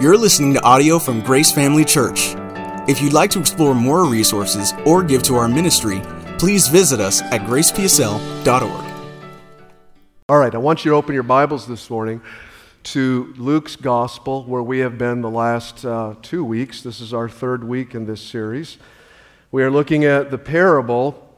You're listening to audio from Grace Family Church. If you'd like to explore more resources or give to our ministry, please visit us at gracepsl.org. All right, I want you to open your Bibles this morning to Luke's Gospel, where we have been the last uh, two weeks. This is our third week in this series. We are looking at the parable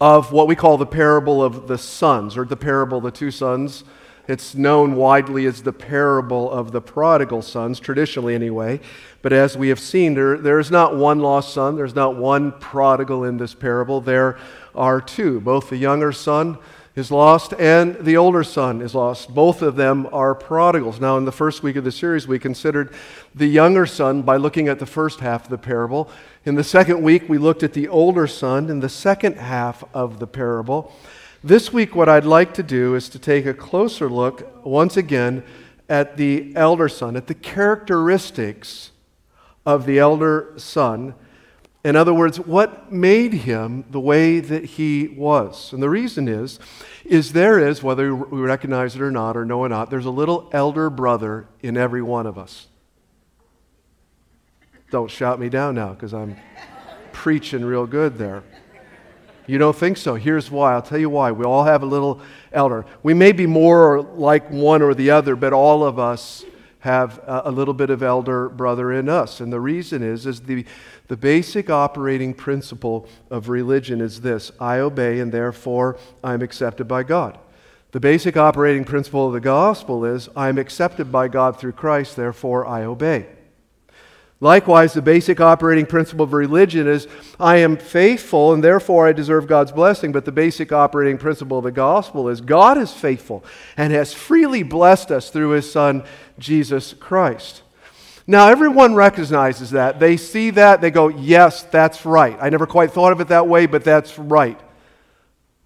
of what we call the parable of the sons, or the parable of the two sons it's known widely as the parable of the prodigal sons, traditionally anyway. But as we have seen, there, there is not one lost son, there's not one prodigal in this parable. There are two. Both the younger son is lost and the older son is lost. Both of them are prodigals. Now, in the first week of the series, we considered the younger son by looking at the first half of the parable. In the second week, we looked at the older son in the second half of the parable. This week, what I'd like to do is to take a closer look once again at the elder son, at the characteristics of the elder son. In other words, what made him the way that he was. And the reason is, is there is, whether we recognize it or not, or know or not, there's a little elder brother in every one of us. Don't shout me down now because I'm preaching real good there. You don't think so? Here's why. I'll tell you why. We all have a little elder. We may be more like one or the other, but all of us have a little bit of elder brother in us. And the reason is, is the, the basic operating principle of religion is this I obey, and therefore I'm accepted by God. The basic operating principle of the gospel is I'm accepted by God through Christ, therefore I obey. Likewise, the basic operating principle of religion is I am faithful and therefore I deserve God's blessing. But the basic operating principle of the gospel is God is faithful and has freely blessed us through his Son, Jesus Christ. Now, everyone recognizes that. They see that, they go, Yes, that's right. I never quite thought of it that way, but that's right.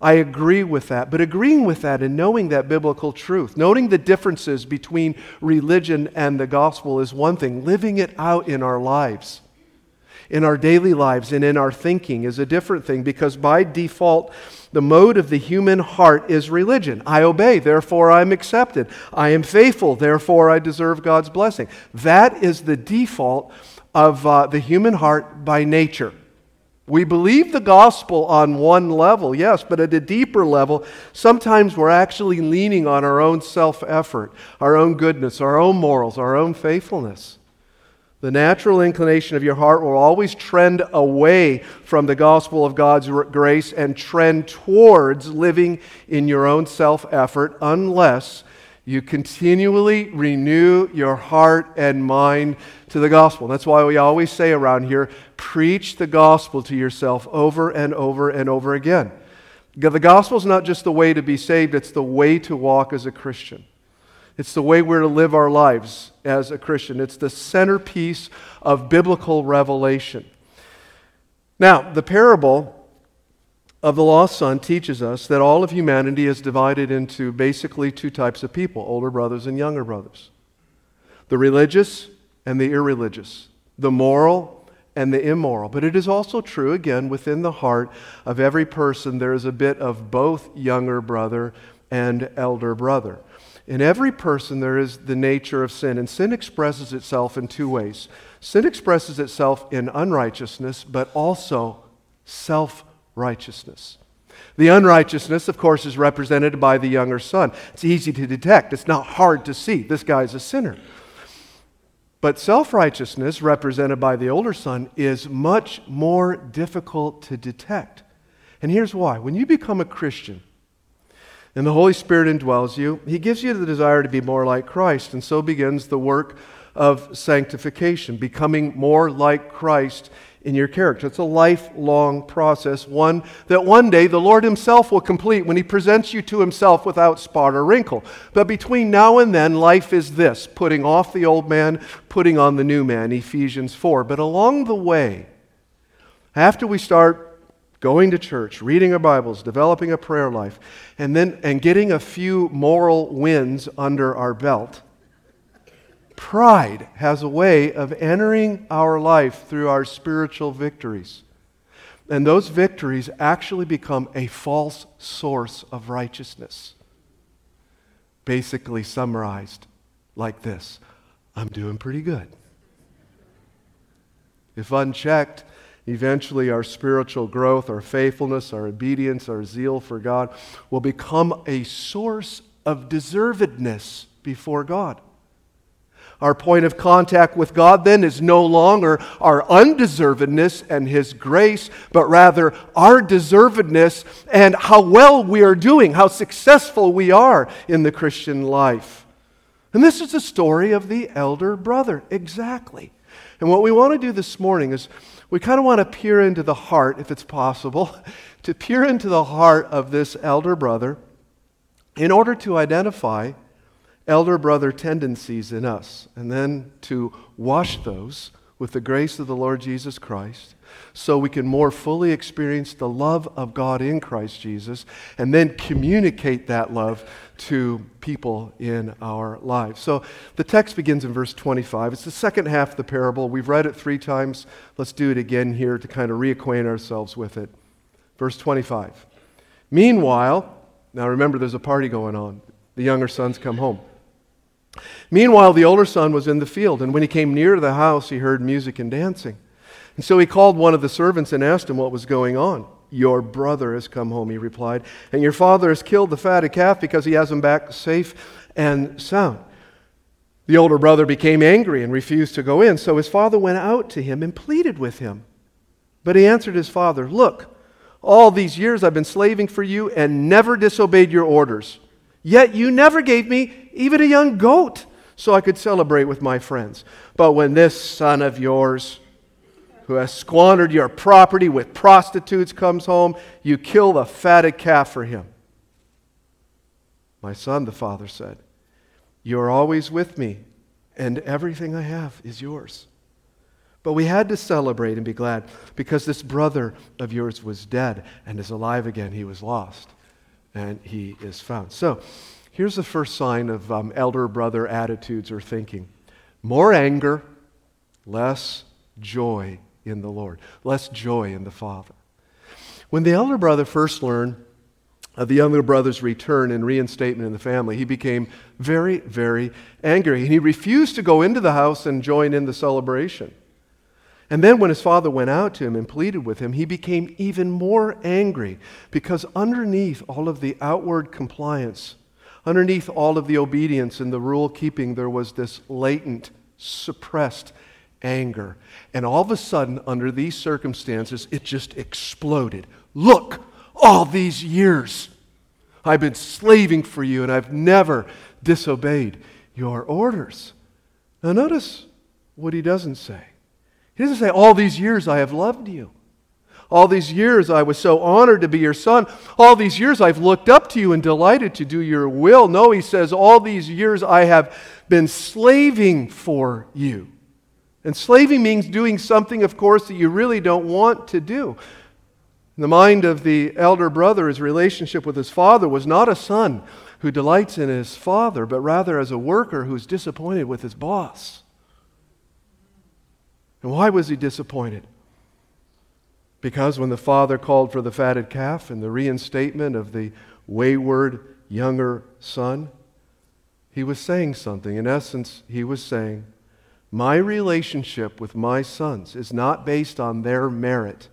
I agree with that. But agreeing with that and knowing that biblical truth, noting the differences between religion and the gospel is one thing. Living it out in our lives, in our daily lives, and in our thinking is a different thing because by default, the mode of the human heart is religion. I obey, therefore I'm accepted. I am faithful, therefore I deserve God's blessing. That is the default of uh, the human heart by nature. We believe the gospel on one level, yes, but at a deeper level, sometimes we're actually leaning on our own self effort, our own goodness, our own morals, our own faithfulness. The natural inclination of your heart will always trend away from the gospel of God's grace and trend towards living in your own self effort unless you continually renew your heart and mind to the gospel. That's why we always say around here preach the gospel to yourself over and over and over again. The gospel is not just the way to be saved, it's the way to walk as a Christian. It's the way we're to live our lives as a Christian. It's the centerpiece of biblical revelation. Now, the parable of the lost son teaches us that all of humanity is divided into basically two types of people older brothers and younger brothers the religious and the irreligious, the moral and the immoral. But it is also true, again, within the heart of every person, there is a bit of both younger brother and elder brother. In every person, there is the nature of sin, and sin expresses itself in two ways. Sin expresses itself in unrighteousness, but also self righteousness. The unrighteousness, of course, is represented by the younger son. It's easy to detect, it's not hard to see. This guy's a sinner. But self righteousness, represented by the older son, is much more difficult to detect. And here's why. When you become a Christian and the Holy Spirit indwells you, He gives you the desire to be more like Christ. And so begins the work of sanctification, becoming more like Christ in your character. It's a lifelong process, one that one day the Lord Himself will complete when He presents you to Himself without spot or wrinkle. But between now and then, life is this putting off the old man, putting on the new man, Ephesians 4. But along the way, after we start going to church, reading our Bibles, developing a prayer life, and then and getting a few moral wins under our belt, Pride has a way of entering our life through our spiritual victories. And those victories actually become a false source of righteousness. Basically, summarized like this I'm doing pretty good. If unchecked, eventually our spiritual growth, our faithfulness, our obedience, our zeal for God will become a source of deservedness before God. Our point of contact with God then is no longer our undeservedness and His grace, but rather our deservedness and how well we are doing, how successful we are in the Christian life. And this is the story of the elder brother, exactly. And what we want to do this morning is we kind of want to peer into the heart, if it's possible, to peer into the heart of this elder brother in order to identify elder brother tendencies in us, and then to wash those with the grace of the Lord Jesus Christ so we can more fully experience the love of God in Christ Jesus and then communicate that love to people in our lives. So the text begins in verse 25. It's the second half of the parable. We've read it three times. Let's do it again here to kind of reacquaint ourselves with it. Verse 25. Meanwhile, now remember there's a party going on. The younger sons come home. Meanwhile, the older son was in the field, and when he came near to the house, he heard music and dancing. And so he called one of the servants and asked him what was going on. Your brother has come home, he replied, and your father has killed the fatted calf because he has him back safe and sound. The older brother became angry and refused to go in, so his father went out to him and pleaded with him. But he answered his father, Look, all these years I've been slaving for you and never disobeyed your orders. Yet you never gave me even a young goat so I could celebrate with my friends. But when this son of yours, who has squandered your property with prostitutes, comes home, you kill the fatted calf for him. My son, the father said, You are always with me, and everything I have is yours. But we had to celebrate and be glad because this brother of yours was dead and is alive again. He was lost and he is found. So here's the first sign of um, elder brother attitudes or thinking more anger, less joy in the Lord, less joy in the Father. When the elder brother first learned of the younger brother's return and reinstatement in the family, he became very, very angry. And he refused to go into the house and join in the celebration. And then, when his father went out to him and pleaded with him, he became even more angry because underneath all of the outward compliance, underneath all of the obedience and the rule keeping, there was this latent, suppressed anger. And all of a sudden, under these circumstances, it just exploded. Look, all these years I've been slaving for you and I've never disobeyed your orders. Now, notice what he doesn't say. He doesn't say, All these years I have loved you. All these years I was so honored to be your son. All these years I've looked up to you and delighted to do your will. No, he says, All these years I have been slaving for you. And slaving means doing something, of course, that you really don't want to do. In the mind of the elder brother, his relationship with his father was not a son who delights in his father, but rather as a worker who's disappointed with his boss. And why was he disappointed? Because when the father called for the fatted calf and the reinstatement of the wayward younger son, he was saying something. In essence, he was saying, My relationship with my sons is not based on their merit,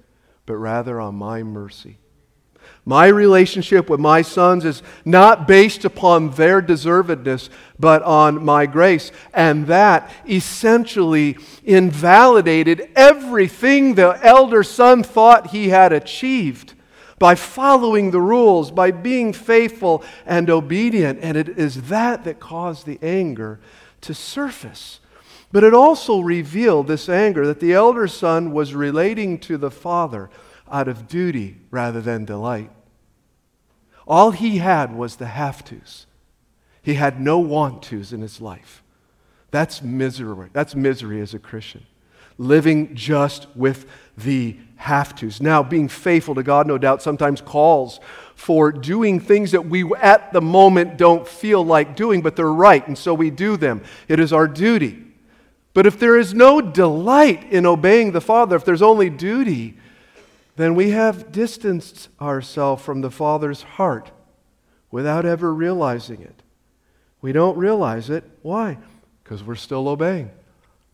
but rather on my mercy. My relationship with my sons is not based upon their deservedness, but on my grace. And that essentially invalidated everything the elder son thought he had achieved by following the rules, by being faithful and obedient. And it is that that caused the anger to surface. But it also revealed this anger that the elder son was relating to the father out of duty rather than delight. All he had was the have tos. He had no want tos in his life. That's misery. That's misery as a Christian. Living just with the have tos. Now, being faithful to God, no doubt, sometimes calls for doing things that we at the moment don't feel like doing, but they're right, and so we do them. It is our duty. But if there is no delight in obeying the Father, if there's only duty, then we have distanced ourselves from the Father's heart without ever realizing it. We don't realize it. Why? Because we're still obeying,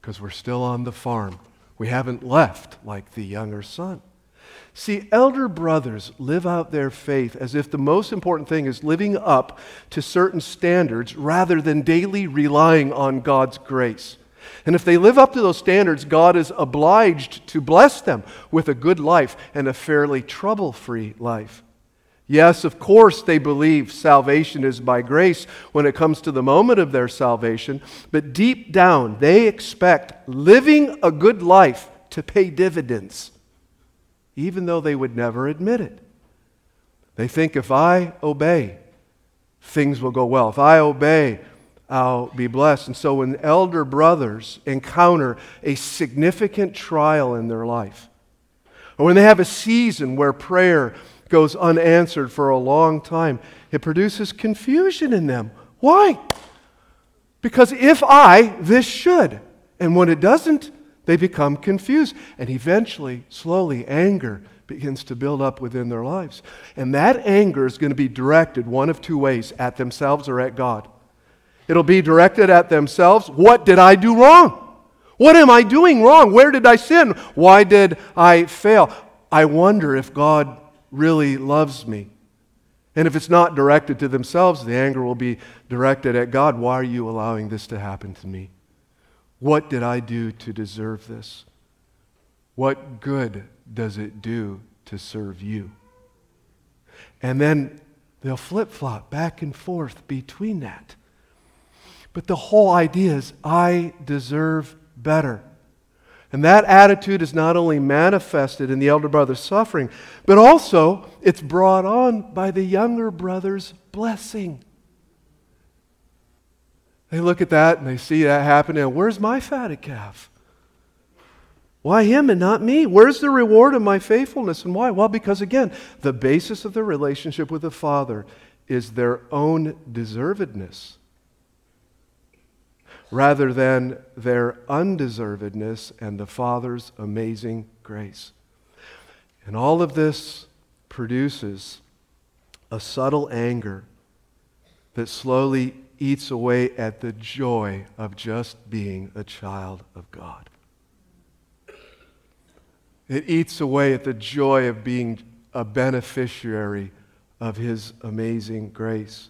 because we're still on the farm. We haven't left like the younger son. See, elder brothers live out their faith as if the most important thing is living up to certain standards rather than daily relying on God's grace. And if they live up to those standards, God is obliged to bless them with a good life and a fairly trouble free life. Yes, of course, they believe salvation is by grace when it comes to the moment of their salvation, but deep down, they expect living a good life to pay dividends, even though they would never admit it. They think if I obey, things will go well. If I obey, I'll be blessed. And so when elder brothers encounter a significant trial in their life, or when they have a season where prayer goes unanswered for a long time, it produces confusion in them. Why? Because if I, this should. And when it doesn't, they become confused. And eventually, slowly, anger begins to build up within their lives. And that anger is going to be directed one of two ways at themselves or at God. It'll be directed at themselves. What did I do wrong? What am I doing wrong? Where did I sin? Why did I fail? I wonder if God really loves me. And if it's not directed to themselves, the anger will be directed at God. Why are you allowing this to happen to me? What did I do to deserve this? What good does it do to serve you? And then they'll flip flop back and forth between that. But the whole idea is I deserve better. And that attitude is not only manifested in the elder brother's suffering, but also it's brought on by the younger brother's blessing. They look at that and they see that happening. Where's my fatted calf? Why him and not me? Where's the reward of my faithfulness and why? Well, because again, the basis of the relationship with the Father is their own deservedness rather than their undeservedness and the Father's amazing grace. And all of this produces a subtle anger that slowly eats away at the joy of just being a child of God. It eats away at the joy of being a beneficiary of His amazing grace.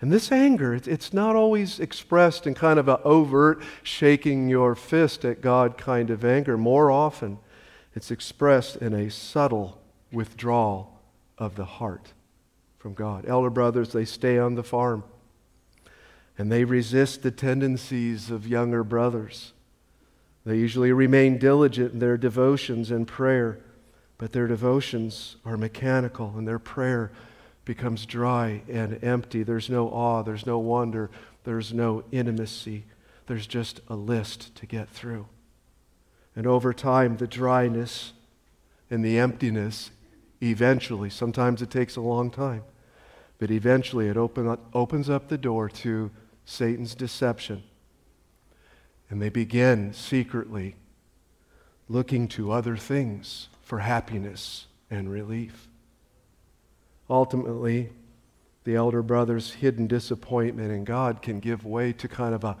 And this anger, it's not always expressed in kind of an overt, shaking your fist at God kind of anger. More often, it's expressed in a subtle withdrawal of the heart from God. Elder brothers, they stay on the farm and they resist the tendencies of younger brothers. They usually remain diligent in their devotions and prayer, but their devotions are mechanical and their prayer becomes dry and empty. There's no awe, there's no wonder, there's no intimacy. There's just a list to get through. And over time, the dryness and the emptiness eventually, sometimes it takes a long time, but eventually it open up, opens up the door to Satan's deception. And they begin secretly looking to other things for happiness and relief. Ultimately, the elder brother's hidden disappointment in God can give way to kind of a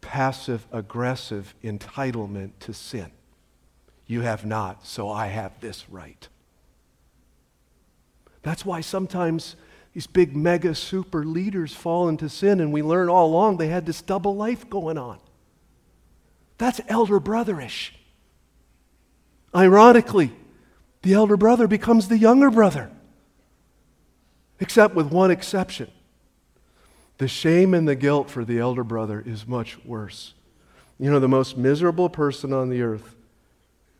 passive aggressive entitlement to sin. You have not, so I have this right. That's why sometimes these big mega super leaders fall into sin, and we learn all along they had this double life going on. That's elder brotherish. Ironically, the elder brother becomes the younger brother except with one exception. The shame and the guilt for the elder brother is much worse. You know, the most miserable person on the earth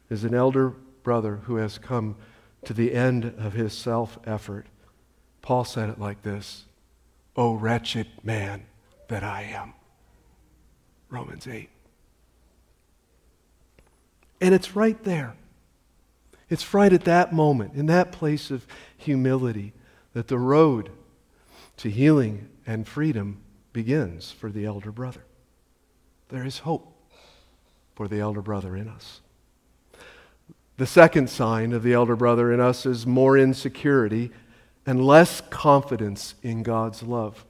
is an elder brother who has come to the end of his self effort. Paul said it like this O wretched man that I am. Romans 8. And it's right there. It's right at that moment, in that place of humility, that the road to healing and freedom begins for the elder brother. There is hope for the elder brother in us. The second sign of the elder brother in us is more insecurity and less confidence in God's love.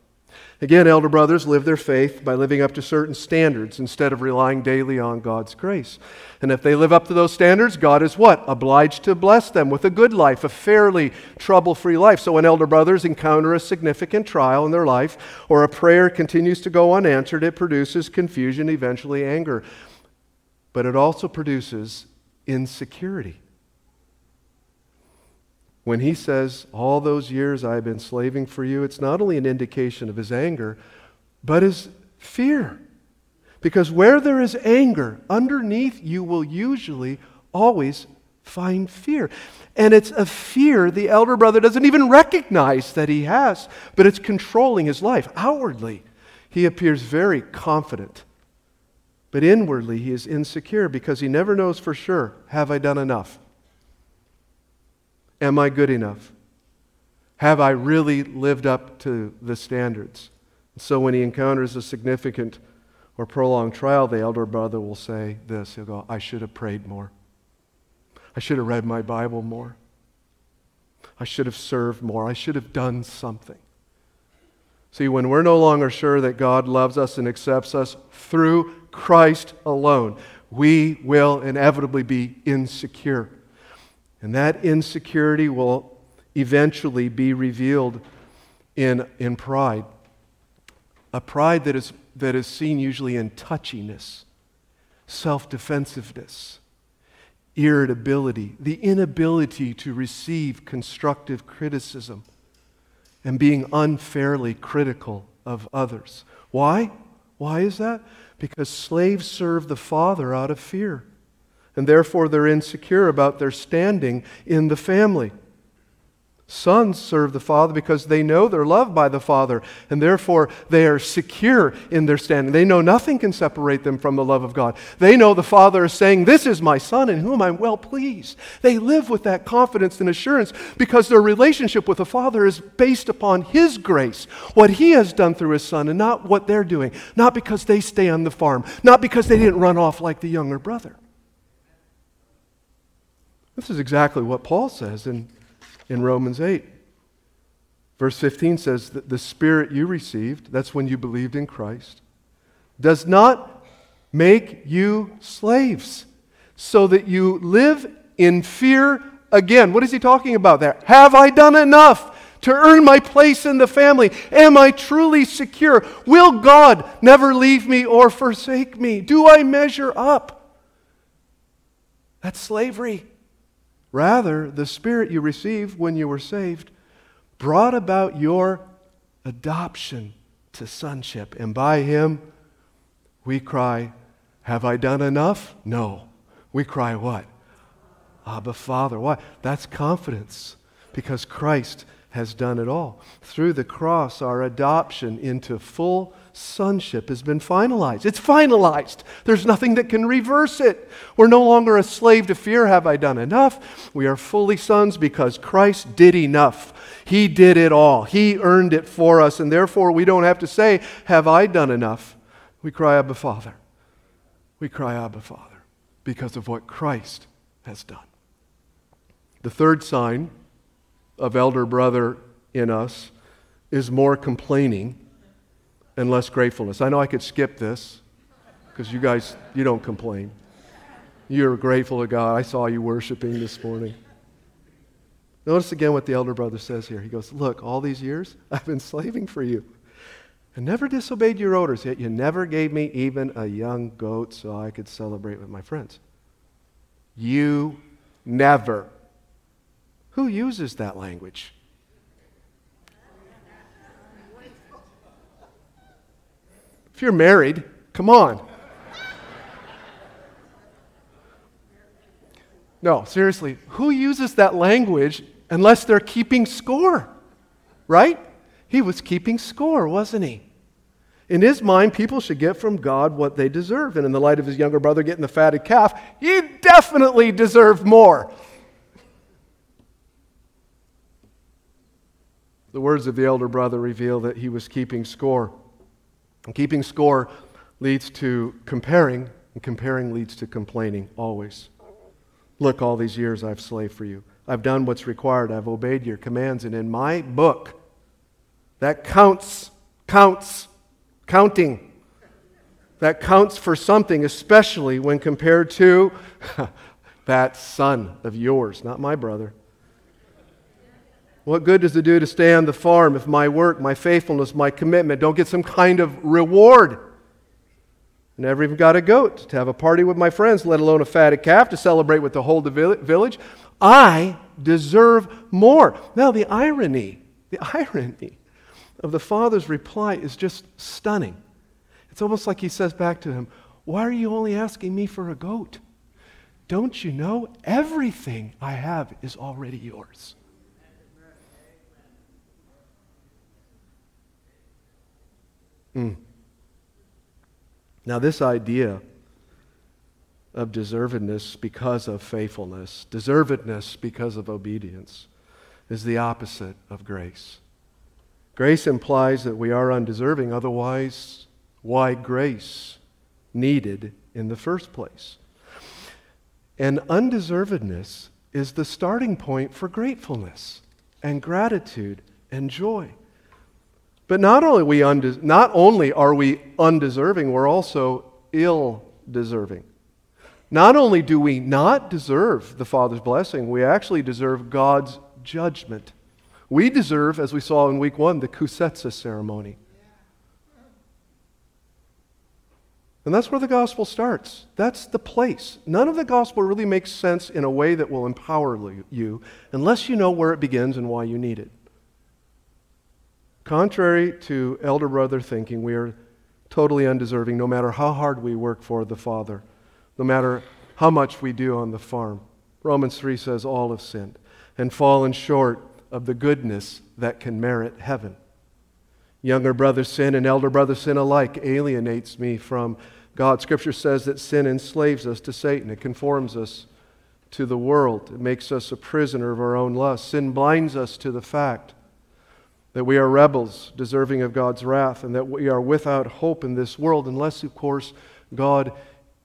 Again, elder brothers live their faith by living up to certain standards instead of relying daily on God's grace. And if they live up to those standards, God is what? Obliged to bless them with a good life, a fairly trouble free life. So when elder brothers encounter a significant trial in their life or a prayer continues to go unanswered, it produces confusion, eventually anger. But it also produces insecurity. When he says, All those years I've been slaving for you, it's not only an indication of his anger, but his fear. Because where there is anger, underneath you will usually always find fear. And it's a fear the elder brother doesn't even recognize that he has, but it's controlling his life. Outwardly, he appears very confident. But inwardly, he is insecure because he never knows for sure have I done enough? Am I good enough? Have I really lived up to the standards? So when he encounters a significant or prolonged trial, the elder brother will say this He'll go, I should have prayed more. I should have read my Bible more. I should have served more. I should have done something. See, when we're no longer sure that God loves us and accepts us through Christ alone, we will inevitably be insecure. And that insecurity will eventually be revealed in, in pride. A pride that is, that is seen usually in touchiness, self defensiveness, irritability, the inability to receive constructive criticism, and being unfairly critical of others. Why? Why is that? Because slaves serve the father out of fear and therefore they're insecure about their standing in the family. Sons serve the Father because they know they're loved by the Father, and therefore they are secure in their standing. They know nothing can separate them from the love of God. They know the Father is saying, This is my Son in whom I'm well pleased. They live with that confidence and assurance because their relationship with the Father is based upon His grace, what He has done through His Son, and not what they're doing. Not because they stay on the farm, not because they didn't run off like the younger brother. This is exactly what Paul says in, in Romans 8. Verse 15 says that the Spirit you received, that's when you believed in Christ, does not make you slaves, so that you live in fear again. What is he talking about there? Have I done enough? to earn my place in the family? Am I truly secure? Will God never leave me or forsake me? Do I measure up? That's slavery. Rather, the Spirit you received when you were saved brought about your adoption to sonship. And by Him, we cry, Have I done enough? No. We cry, What? Abba, Father. Why? That's confidence because Christ has done it all. Through the cross, our adoption into full sonship has been finalized. It's finalized. There's nothing that can reverse it. We're no longer a slave to fear. Have I done enough? We are fully sons because Christ did enough. He did it all. He earned it for us, and therefore we don't have to say, Have I done enough? We cry, Abba, Father. We cry, Abba, Father, because of what Christ has done. The third sign of elder brother in us is more complaining and less gratefulness. I know I could skip this because you guys, you don't complain. You're grateful to God. I saw you worshiping this morning. Notice again what the elder brother says here. He goes, Look, all these years I've been slaving for you. and never disobeyed your orders, yet you never gave me even a young goat so I could celebrate with my friends. You never. Who uses that language? If you're married, come on. No, seriously, who uses that language unless they're keeping score? Right? He was keeping score, wasn't he? In his mind, people should get from God what they deserve. And in the light of his younger brother getting the fatted calf, he definitely deserved more. The words of the elder brother reveal that he was keeping score. And keeping score leads to comparing, and comparing leads to complaining always. Look, all these years I've slaved for you. I've done what's required. I've obeyed your commands. And in my book, that counts. counts, counting. That counts for something, especially when compared to that son of yours, not my brother. What good does it do to stay on the farm if my work, my faithfulness, my commitment don't get some kind of reward? I never even got a goat to have a party with my friends, let alone a fatted calf to celebrate with the whole village. I deserve more. Now, the irony, the irony of the father's reply is just stunning. It's almost like he says back to him, Why are you only asking me for a goat? Don't you know everything I have is already yours? Mm. Now, this idea of deservedness because of faithfulness, deservedness because of obedience, is the opposite of grace. Grace implies that we are undeserving, otherwise, why grace needed in the first place? And undeservedness is the starting point for gratefulness and gratitude and joy. But not only, we unde- not only are we undeserving, we're also ill deserving. Not only do we not deserve the Father's blessing, we actually deserve God's judgment. We deserve, as we saw in week one, the kezazah ceremony. And that's where the gospel starts. That's the place. None of the gospel really makes sense in a way that will empower you unless you know where it begins and why you need it. Contrary to elder brother thinking, we are totally undeserving no matter how hard we work for the Father, no matter how much we do on the farm. Romans 3 says, All have sinned and fallen short of the goodness that can merit heaven. Younger brother sin and elder brother sin alike alienates me from God. Scripture says that sin enslaves us to Satan, it conforms us to the world, it makes us a prisoner of our own lust. Sin blinds us to the fact that we are rebels deserving of God's wrath, and that we are without hope in this world unless, of course, God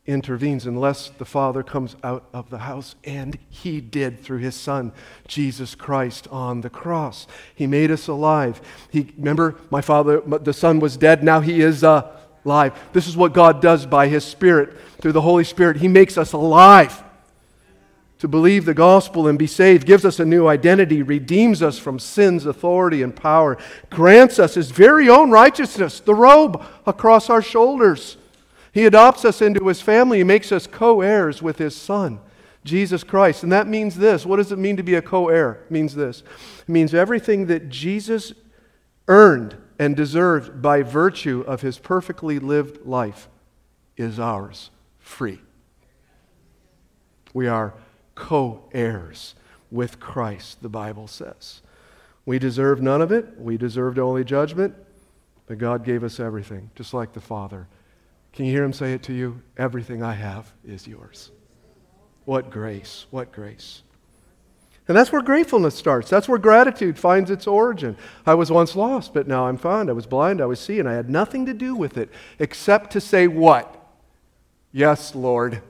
intervenes, unless the Father comes out of the house. And He did through His Son, Jesus Christ, on the cross. He made us alive. He, remember, my Father, the Son was dead, now He is uh, alive. This is what God does by His Spirit. Through the Holy Spirit, He makes us alive to believe the gospel and be saved, gives us a new identity, redeems us from sin's authority and power, grants us his very own righteousness, the robe across our shoulders. He adopts us into his family, he makes us co heirs with his son. Jesus Christ. And that means this. What does it mean to be a co heir? It means this. It means everything that Jesus earned and deserved by virtue of his perfectly lived life is ours, free. We are co heirs with Christ, the Bible says. We deserve none of it. We deserved only judgment. But God gave us everything, just like the Father. Can you hear him say it to you? Everything I have is yours. What grace! What grace! And that's where gratefulness starts. That's where gratitude finds its origin. I was once lost, but now I'm found. I was blind, I was seeing. I had nothing to do with it except to say, What? Yes, Lord.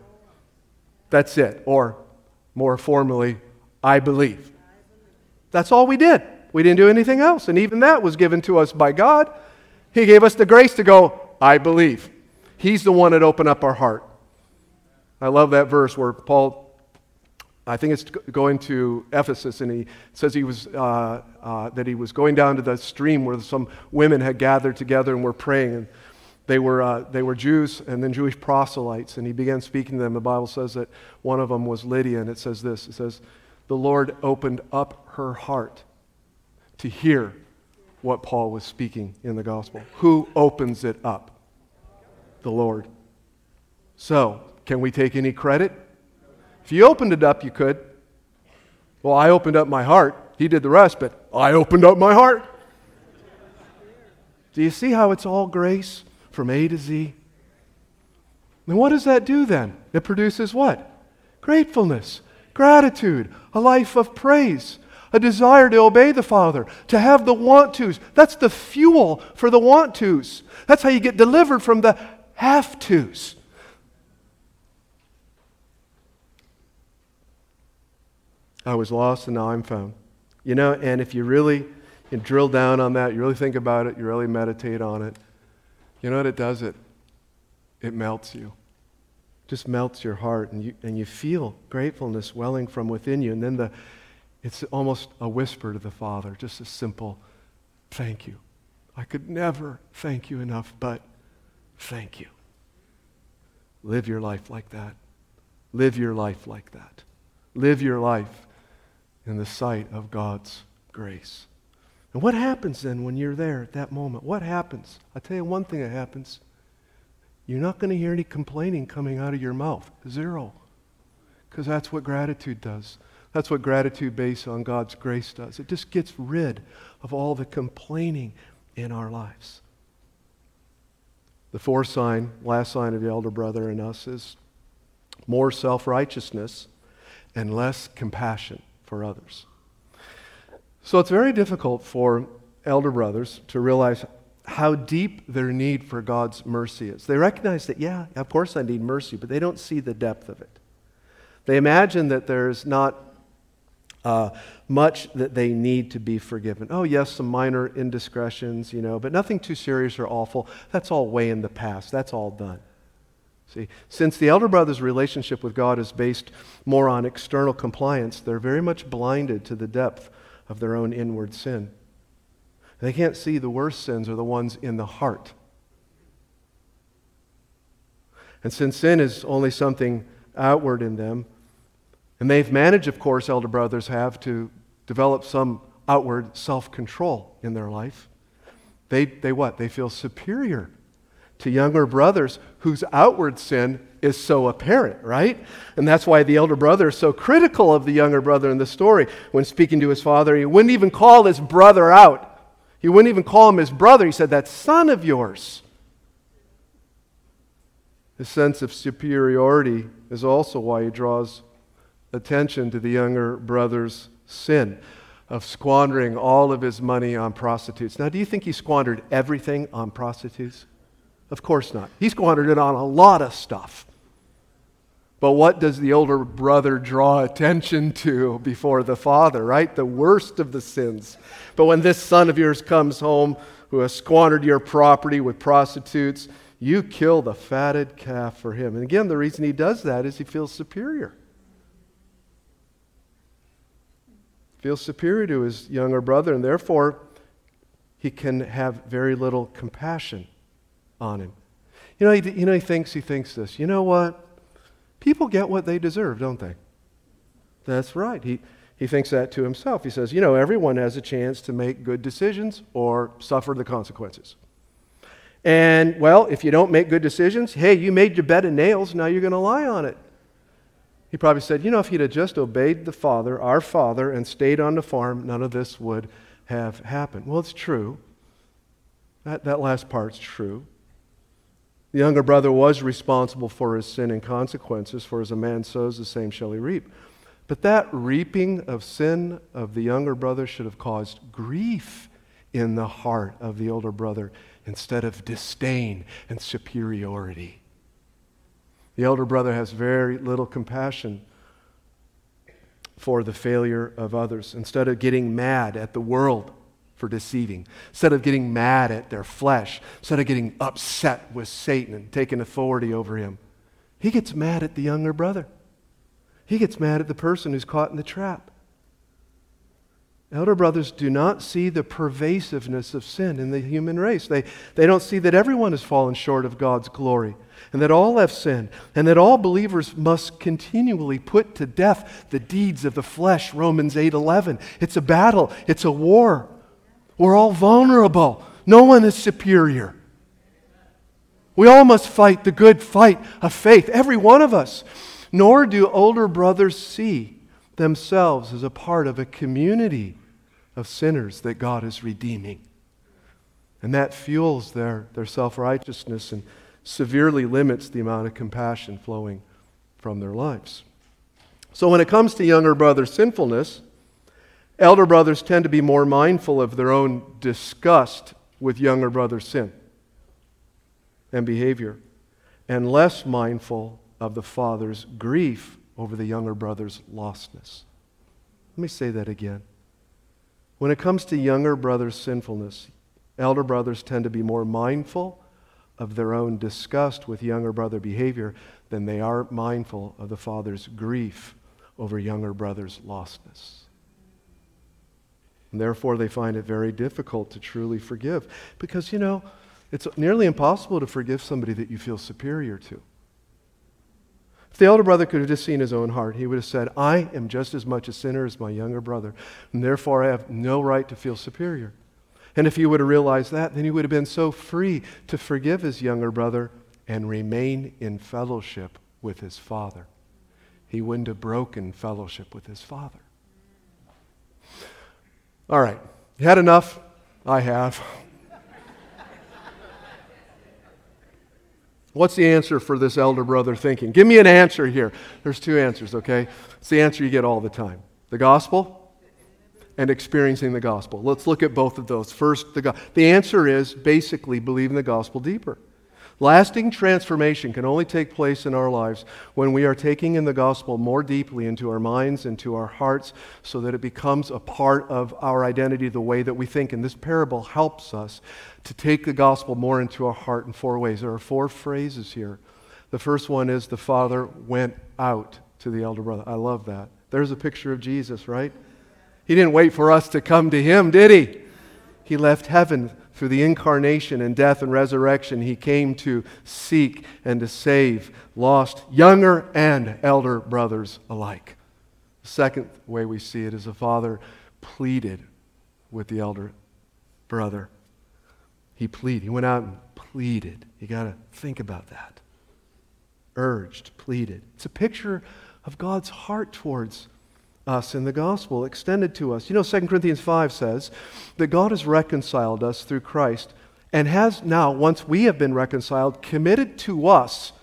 That's it. Or, more formally, I believe. That's all we did. We didn't do anything else. And even that was given to us by God. He gave us the grace to go, I believe. He's the one that opened up our heart. I love that verse where Paul, I think it's going to Ephesus, and he says he was, uh, uh, that he was going down to the stream where some women had gathered together and were praying. And they were, uh, they were Jews and then Jewish proselytes, and he began speaking to them. The Bible says that one of them was Lydia, and it says this it says, The Lord opened up her heart to hear what Paul was speaking in the gospel. Who opens it up? The Lord. So, can we take any credit? If you opened it up, you could. Well, I opened up my heart. He did the rest, but I opened up my heart. Do you see how it's all grace? From A to Z. And what does that do then? It produces what? Gratefulness, gratitude, a life of praise, a desire to obey the Father, to have the want tos. That's the fuel for the want tos. That's how you get delivered from the have tos. I was lost and now I'm found. You know, and if you really you drill down on that, you really think about it, you really meditate on it, you know what it does? It, it melts you. Just melts your heart, and you, and you feel gratefulness welling from within you. And then the, it's almost a whisper to the Father, just a simple thank you. I could never thank you enough, but thank you. Live your life like that. Live your life like that. Live your life in the sight of God's grace. And what happens then when you're there at that moment? What happens? I'll tell you one thing that happens. You're not going to hear any complaining coming out of your mouth. Zero. Because that's what gratitude does. That's what gratitude based on God's grace does. It just gets rid of all the complaining in our lives. The fourth sign, last sign of the elder brother in us, is more self righteousness and less compassion for others. So it's very difficult for elder brothers to realize how deep their need for God's mercy is. They recognize that, yeah, of course I need mercy, but they don't see the depth of it. They imagine that there's not uh, much that they need to be forgiven. Oh, yes, some minor indiscretions, you know, but nothing too serious or awful. That's all way in the past. That's all done. See, since the elder brother's relationship with God is based more on external compliance, they're very much blinded to the depth of their own inward sin. They can't see the worst sins are the ones in the heart. And since sin is only something outward in them, and they've managed, of course, elder brothers have, to develop some outward self control in their life. They, they what? They feel superior to younger brothers whose outward sin is so apparent, right? And that's why the elder brother is so critical of the younger brother in the story. When speaking to his father, he wouldn't even call his brother out. He wouldn't even call him his brother. He said, That son of yours. His sense of superiority is also why he draws attention to the younger brother's sin of squandering all of his money on prostitutes. Now, do you think he squandered everything on prostitutes? Of course not. He squandered it on a lot of stuff. But what does the older brother draw attention to before the father, right? The worst of the sins. But when this son of yours comes home who has squandered your property with prostitutes, you kill the fatted calf for him. And again, the reason he does that is he feels superior. Feels superior to his younger brother, and therefore he can have very little compassion on him. You know, he, you know, he thinks he thinks this. You know what? People get what they deserve, don't they? That's right. He, he thinks that to himself. He says, you know, everyone has a chance to make good decisions or suffer the consequences. And, well, if you don't make good decisions, hey, you made your bed of nails, now you're going to lie on it. He probably said, you know, if he'd have just obeyed the Father, our Father, and stayed on the farm, none of this would have happened. Well, it's true. That, that last part's true. The younger brother was responsible for his sin and consequences, for as a man sows, the same shall he reap. But that reaping of sin of the younger brother should have caused grief in the heart of the older brother instead of disdain and superiority. The elder brother has very little compassion for the failure of others. Instead of getting mad at the world for deceiving. Instead of getting mad at their flesh, instead of getting upset with Satan and taking authority over him, he gets mad at the younger brother. He gets mad at the person who's caught in the trap. Elder brothers do not see the pervasiveness of sin in the human race. They, they don't see that everyone has fallen short of God's glory and that all have sinned and that all believers must continually put to death the deeds of the flesh Romans 8:11 it's a battle it's a war we're all vulnerable. No one is superior. We all must fight the good fight of faith, every one of us. Nor do older brothers see themselves as a part of a community of sinners that God is redeeming. And that fuels their, their self righteousness and severely limits the amount of compassion flowing from their lives. So, when it comes to younger brother sinfulness, Elder brothers tend to be more mindful of their own disgust with younger brother's sin and behavior, and less mindful of the father's grief over the younger brother's lostness. Let me say that again. When it comes to younger brothers' sinfulness, elder brothers tend to be more mindful of their own disgust with younger brother behavior than they are mindful of the father's grief over younger brother's lostness. And therefore, they find it very difficult to truly forgive because, you know, it's nearly impossible to forgive somebody that you feel superior to. If the elder brother could have just seen his own heart, he would have said, I am just as much a sinner as my younger brother, and therefore I have no right to feel superior. And if he would have realized that, then he would have been so free to forgive his younger brother and remain in fellowship with his father. He wouldn't have broken fellowship with his father. All right, you had enough? I have. What's the answer for this elder brother thinking? Give me an answer here. There's two answers, okay? It's the answer you get all the time the gospel and experiencing the gospel. Let's look at both of those. First, the, go- the answer is basically believing the gospel deeper. Lasting transformation can only take place in our lives when we are taking in the gospel more deeply into our minds, into our hearts, so that it becomes a part of our identity the way that we think. And this parable helps us to take the gospel more into our heart in four ways. There are four phrases here. The first one is the father went out to the elder brother. I love that. There's a picture of Jesus, right? He didn't wait for us to come to him, did he? He left heaven through the incarnation and death and resurrection, he came to seek and to save lost younger and elder brothers alike. The second way we see it is the father pleaded with the elder brother. He pleaded. He went out and pleaded. You got to think about that. Urged, pleaded. It's a picture of God's heart towards us in the gospel, extended to us. You know, 2 Corinthians 5 says that God has reconciled us through Christ and has now, once we have been reconciled, committed to us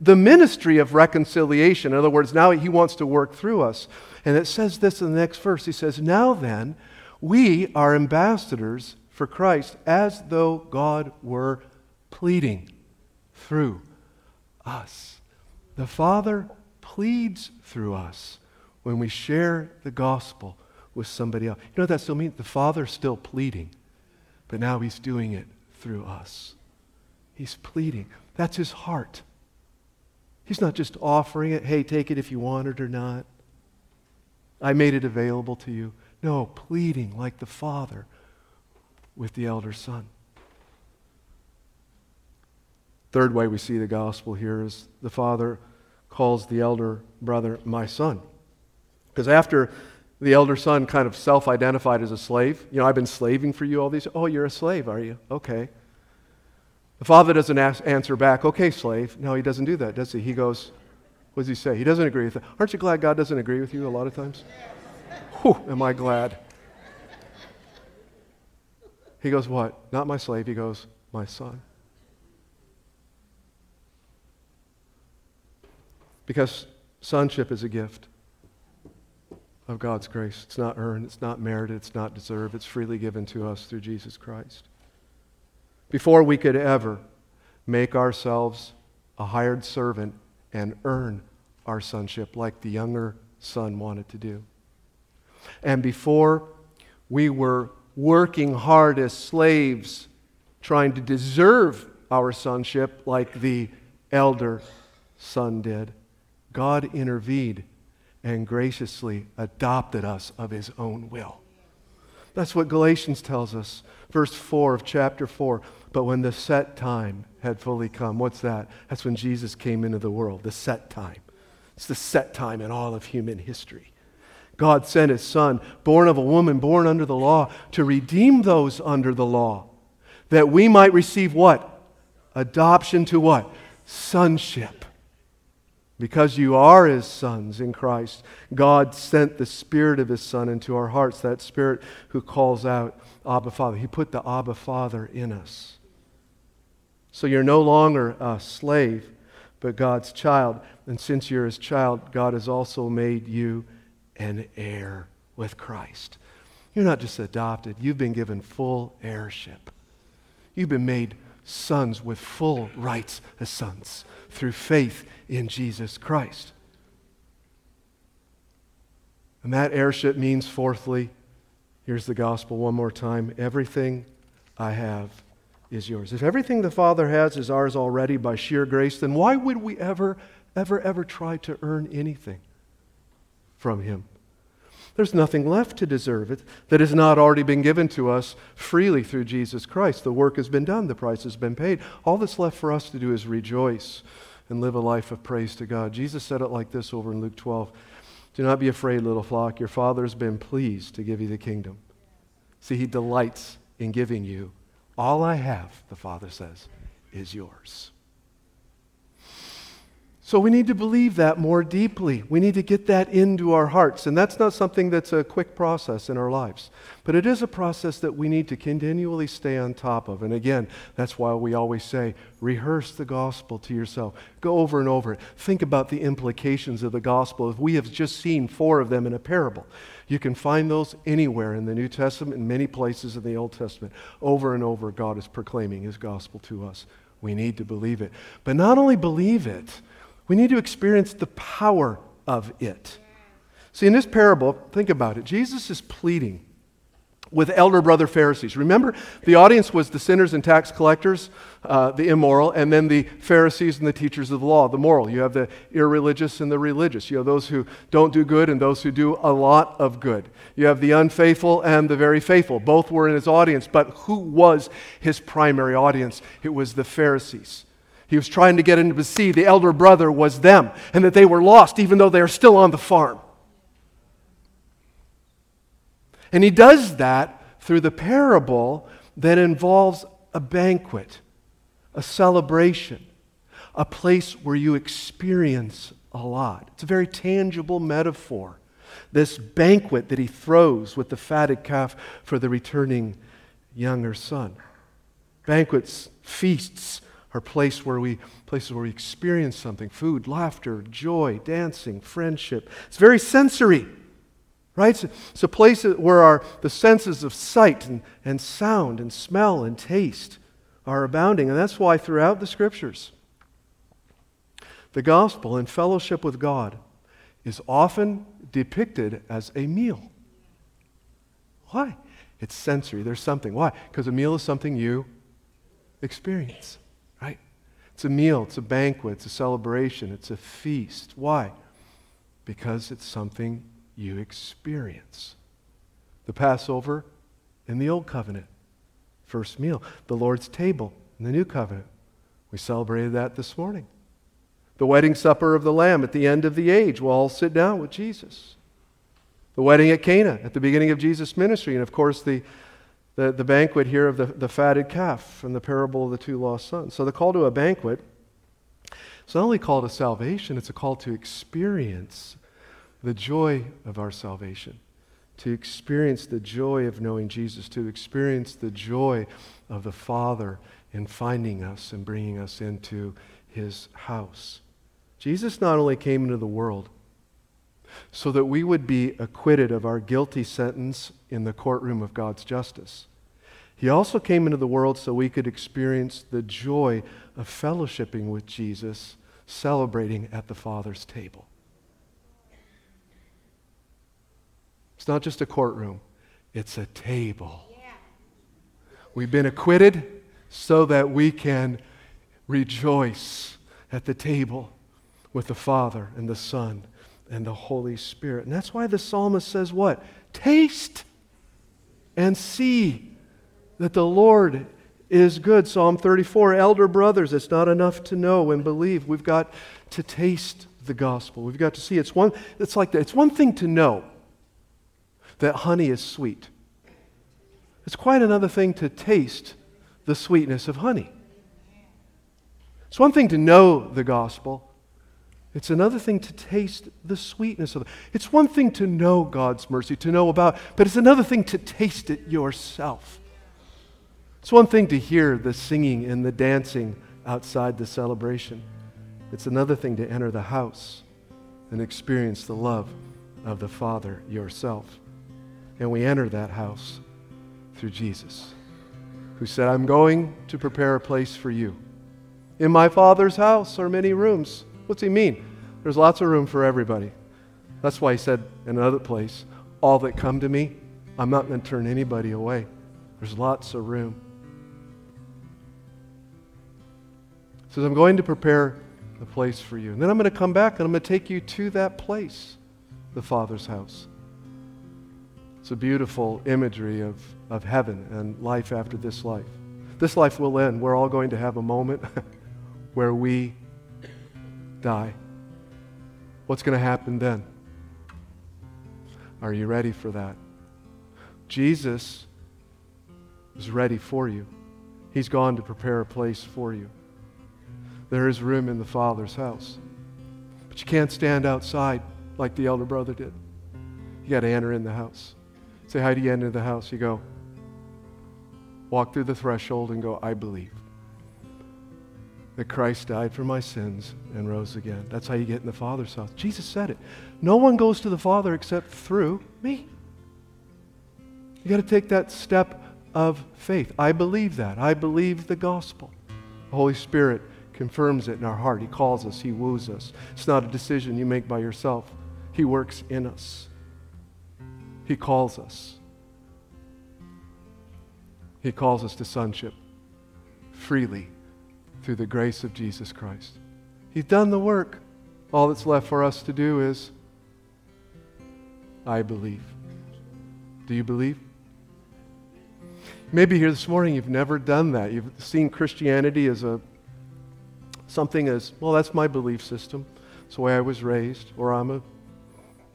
the ministry of reconciliation. In other words, now he wants to work through us. And it says this in the next verse. He says, Now then, we are ambassadors for Christ, as though God were pleading through us. The Father pleads through us when we share the gospel with somebody else. You know what that still means? The Father's still pleading, but now He's doing it through us. He's pleading. That's His heart. He's not just offering it, hey, take it if you want it or not. I made it available to you. No, pleading like the Father with the elder son. Third way we see the gospel here is the Father calls the elder brother my son. Because after the elder son kind of self identified as a slave, you know, I've been slaving for you all these. Oh, you're a slave, are you? Okay. The father doesn't ask, answer back, okay, slave. No, he doesn't do that, does he? He goes, what does he say? He doesn't agree with it. Aren't you glad God doesn't agree with you a lot of times? Whew, am I glad? He goes, what? Not my slave. He goes, my son. Because sonship is a gift of God's grace. It's not earned, it's not merited, it's not deserved. It's freely given to us through Jesus Christ. Before we could ever make ourselves a hired servant and earn our sonship like the younger son wanted to do. And before we were working hard as slaves, trying to deserve our sonship like the elder son did, God intervened and graciously adopted us of his own will. That's what Galatians tells us. Verse 4 of chapter 4. But when the set time had fully come, what's that? That's when Jesus came into the world, the set time. It's the set time in all of human history. God sent his son, born of a woman, born under the law, to redeem those under the law, that we might receive what? Adoption to what? Sonship. Because you are his sons in Christ, God sent the Spirit of his Son into our hearts, that Spirit who calls out, Abba Father. He put the Abba Father in us. So you're no longer a slave, but God's child. And since you're his child, God has also made you an heir with Christ. You're not just adopted, you've been given full heirship. You've been made sons with full rights as sons through faith in Jesus Christ. And that heirship means, fourthly, Here's the gospel one more time. Everything I have is yours. If everything the Father has is ours already by sheer grace, then why would we ever, ever, ever try to earn anything from Him? There's nothing left to deserve it that has not already been given to us freely through Jesus Christ. The work has been done, the price has been paid. All that's left for us to do is rejoice and live a life of praise to God. Jesus said it like this over in Luke 12 Do not be afraid, little flock. Your Father has been pleased to give you the kingdom. See, He delights in giving you. All I have, the Father says, is yours. So we need to believe that more deeply. We need to get that into our hearts. And that's not something that's a quick process in our lives. But it is a process that we need to continually stay on top of. And again, that's why we always say rehearse the gospel to yourself. Go over and over it. Think about the implications of the gospel. If we have just seen four of them in a parable, you can find those anywhere in the New Testament, in many places in the Old Testament. Over and over, God is proclaiming his gospel to us. We need to believe it. But not only believe it, we need to experience the power of it. See, in this parable, think about it. Jesus is pleading with elder brother Pharisees. Remember, the audience was the sinners and tax collectors, uh, the immoral, and then the Pharisees and the teachers of the law, the moral. You have the irreligious and the religious. You have those who don't do good and those who do a lot of good. You have the unfaithful and the very faithful. Both were in his audience, but who was his primary audience? It was the Pharisees. He was trying to get into the sea the elder brother was them and that they were lost even though they are still on the farm. And he does that through the parable that involves a banquet, a celebration, a place where you experience a lot. It's a very tangible metaphor. This banquet that he throws with the fatted calf for the returning younger son. Banquets, feasts, are place where we, places where we experience something food, laughter, joy, dancing, friendship. It's very sensory, right? It's a place where our, the senses of sight and, and sound and smell and taste are abounding. And that's why throughout the scriptures, the gospel and fellowship with God is often depicted as a meal. Why? It's sensory. There's something. Why? Because a meal is something you experience. It's a meal, it's a banquet, it's a celebration, it's a feast. Why? Because it's something you experience. The Passover in the Old Covenant, first meal. The Lord's table in the New Covenant. We celebrated that this morning. The wedding supper of the Lamb at the end of the age. We'll all sit down with Jesus. The wedding at Cana at the beginning of Jesus' ministry. And of course, the the, the banquet here of the, the fatted calf from the parable of the two lost sons. So the call to a banquet it's not only a call to salvation, it's a call to experience the joy of our salvation, to experience the joy of knowing Jesus, to experience the joy of the Father in finding us and bringing us into his house. Jesus not only came into the world so that we would be acquitted of our guilty sentence in the courtroom of God's justice. He also came into the world so we could experience the joy of fellowshipping with Jesus, celebrating at the Father's table. It's not just a courtroom, it's a table. We've been acquitted so that we can rejoice at the table with the Father and the Son and the Holy Spirit. And that's why the psalmist says, What? Taste and see that the Lord is good. Psalm 34 Elder brothers, it's not enough to know and believe. We've got to taste the gospel. We've got to see. It's one, it's like that. It's one thing to know that honey is sweet, it's quite another thing to taste the sweetness of honey. It's one thing to know the gospel. It's another thing to taste the sweetness of it. It's one thing to know God's mercy, to know about, but it's another thing to taste it yourself. It's one thing to hear the singing and the dancing outside the celebration. It's another thing to enter the house and experience the love of the Father yourself. And we enter that house through Jesus, who said, I'm going to prepare a place for you. In my Father's house are many rooms. What's he mean? There's lots of room for everybody. That's why he said in another place, All that come to me, I'm not going to turn anybody away. There's lots of room. He Says, I'm going to prepare a place for you. And then I'm going to come back and I'm going to take you to that place, the Father's house. It's a beautiful imagery of, of heaven and life after this life. This life will end. We're all going to have a moment where we die. What's going to happen then? Are you ready for that? Jesus is ready for you. He's gone to prepare a place for you. There is room in the Father's house. But you can't stand outside like the elder brother did. You got to enter in the house. Say, how do you enter the house? You go, walk through the threshold and go, I believe that Christ died for my sins and rose again. That's how you get in the Father's house. Jesus said it. No one goes to the Father except through me. You got to take that step of faith. I believe that. I believe the gospel. The Holy Spirit confirms it in our heart. He calls us, He woos us. It's not a decision you make by yourself, He works in us. He calls us. He calls us to sonship freely through the grace of Jesus Christ. He's done the work. All that's left for us to do is I believe. Do you believe? Maybe here this morning you've never done that. You've seen Christianity as a something as, well, that's my belief system. It's the way I was raised, or I'm a,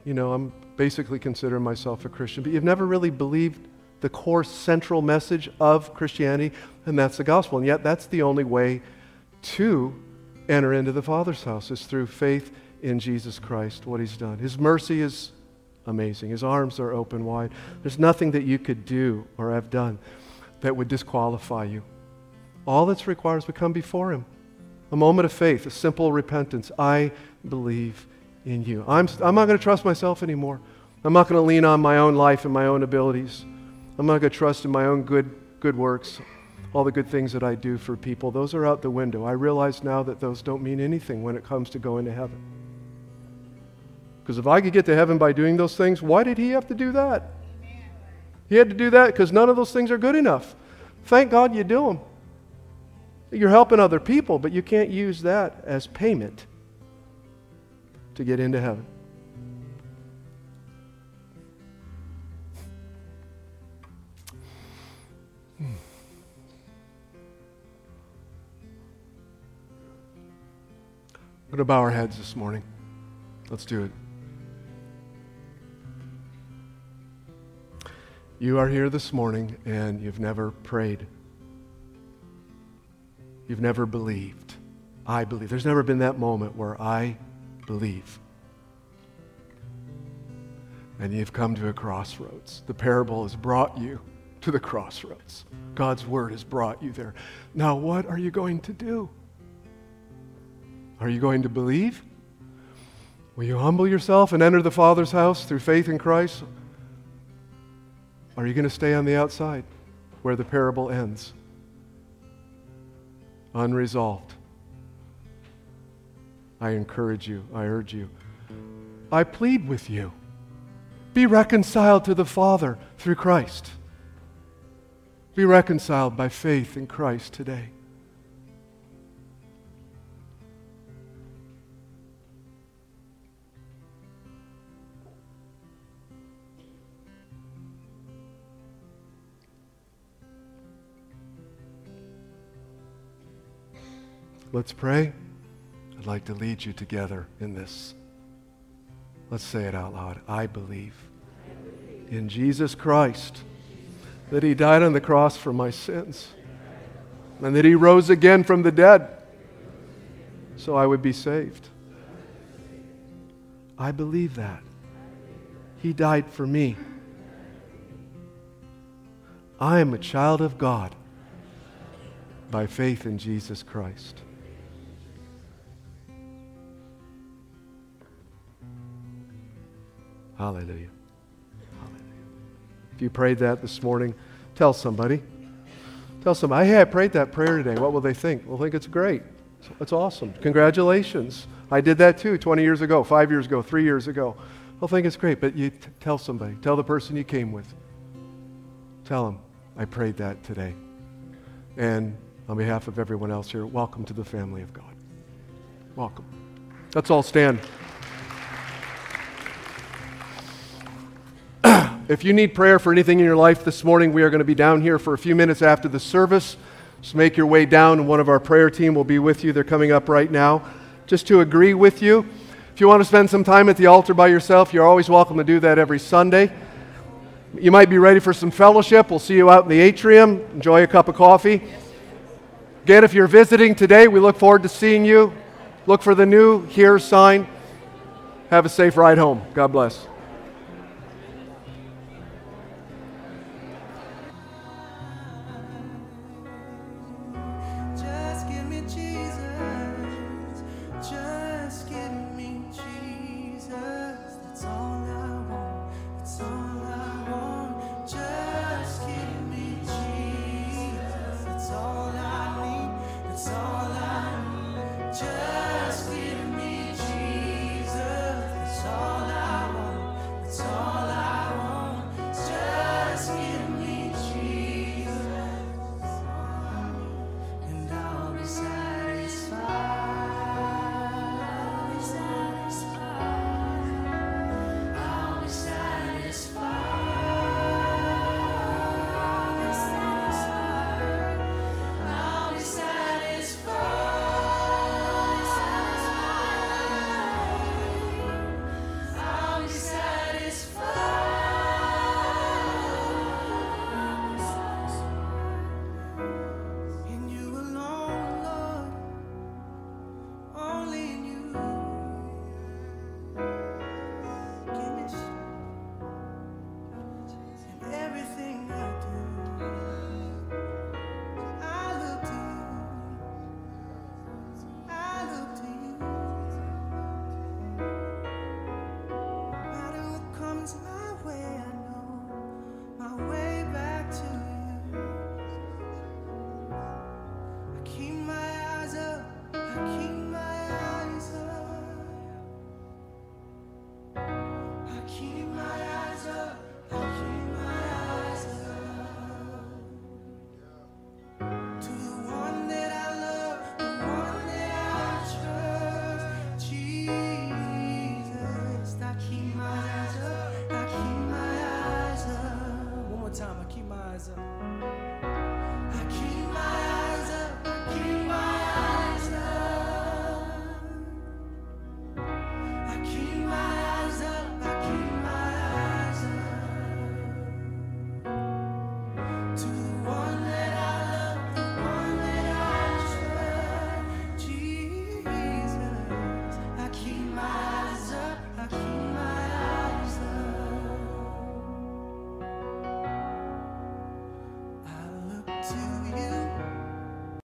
you know, I'm basically consider myself a Christian. But you've never really believed the core central message of Christianity, and that's the gospel. And yet that's the only way to enter into the Father's house is through faith in Jesus Christ, what he's done. His mercy is amazing. His arms are open wide. There's nothing that you could do or have done that would disqualify you. All that's required is we come before Him. A moment of faith, a simple repentance. I believe in you. I'm, I'm not going to trust myself anymore. I'm not going to lean on my own life and my own abilities. I'm not going to trust in my own good, good works, all the good things that I do for people. Those are out the window. I realize now that those don't mean anything when it comes to going to heaven. Because if I could get to heaven by doing those things, why did he have to do that? He had to do that because none of those things are good enough. Thank God you do them. You're helping other people, but you can't use that as payment to get into heaven. Going to bow our heads this morning. Let's do it. You are here this morning and you've never prayed. You've never believed. I believe. There's never been that moment where I believe. And you've come to a crossroads. The parable has brought you to the crossroads. God's word has brought you there. Now, what are you going to do? Are you going to believe? Will you humble yourself and enter the Father's house through faith in Christ? Are you going to stay on the outside where the parable ends? Unresolved. I encourage you, I urge you, I plead with you. Be reconciled to the Father through Christ. Be reconciled by faith in Christ today. Let's pray. I'd like to lead you together in this. Let's say it out loud. I believe in Jesus Christ that He died on the cross for my sins and that He rose again from the dead so I would be saved. I believe that. He died for me. I am a child of God by faith in Jesus Christ. Hallelujah. Hallelujah. If you prayed that this morning, tell somebody. Tell somebody, hey, I prayed that prayer today. What will they think? They'll think it's great. It's awesome. Congratulations. I did that too 20 years ago, five years ago, three years ago. They'll think it's great, but you t- tell somebody. Tell the person you came with. Tell them I prayed that today. And on behalf of everyone else here, welcome to the family of God. Welcome. Let's all stand. If you need prayer for anything in your life this morning, we are going to be down here for a few minutes after the service. Just make your way down, and one of our prayer team will be with you. They're coming up right now just to agree with you. If you want to spend some time at the altar by yourself, you're always welcome to do that every Sunday. You might be ready for some fellowship. We'll see you out in the atrium. Enjoy a cup of coffee. Again, if you're visiting today, we look forward to seeing you. Look for the new here sign. Have a safe ride home. God bless.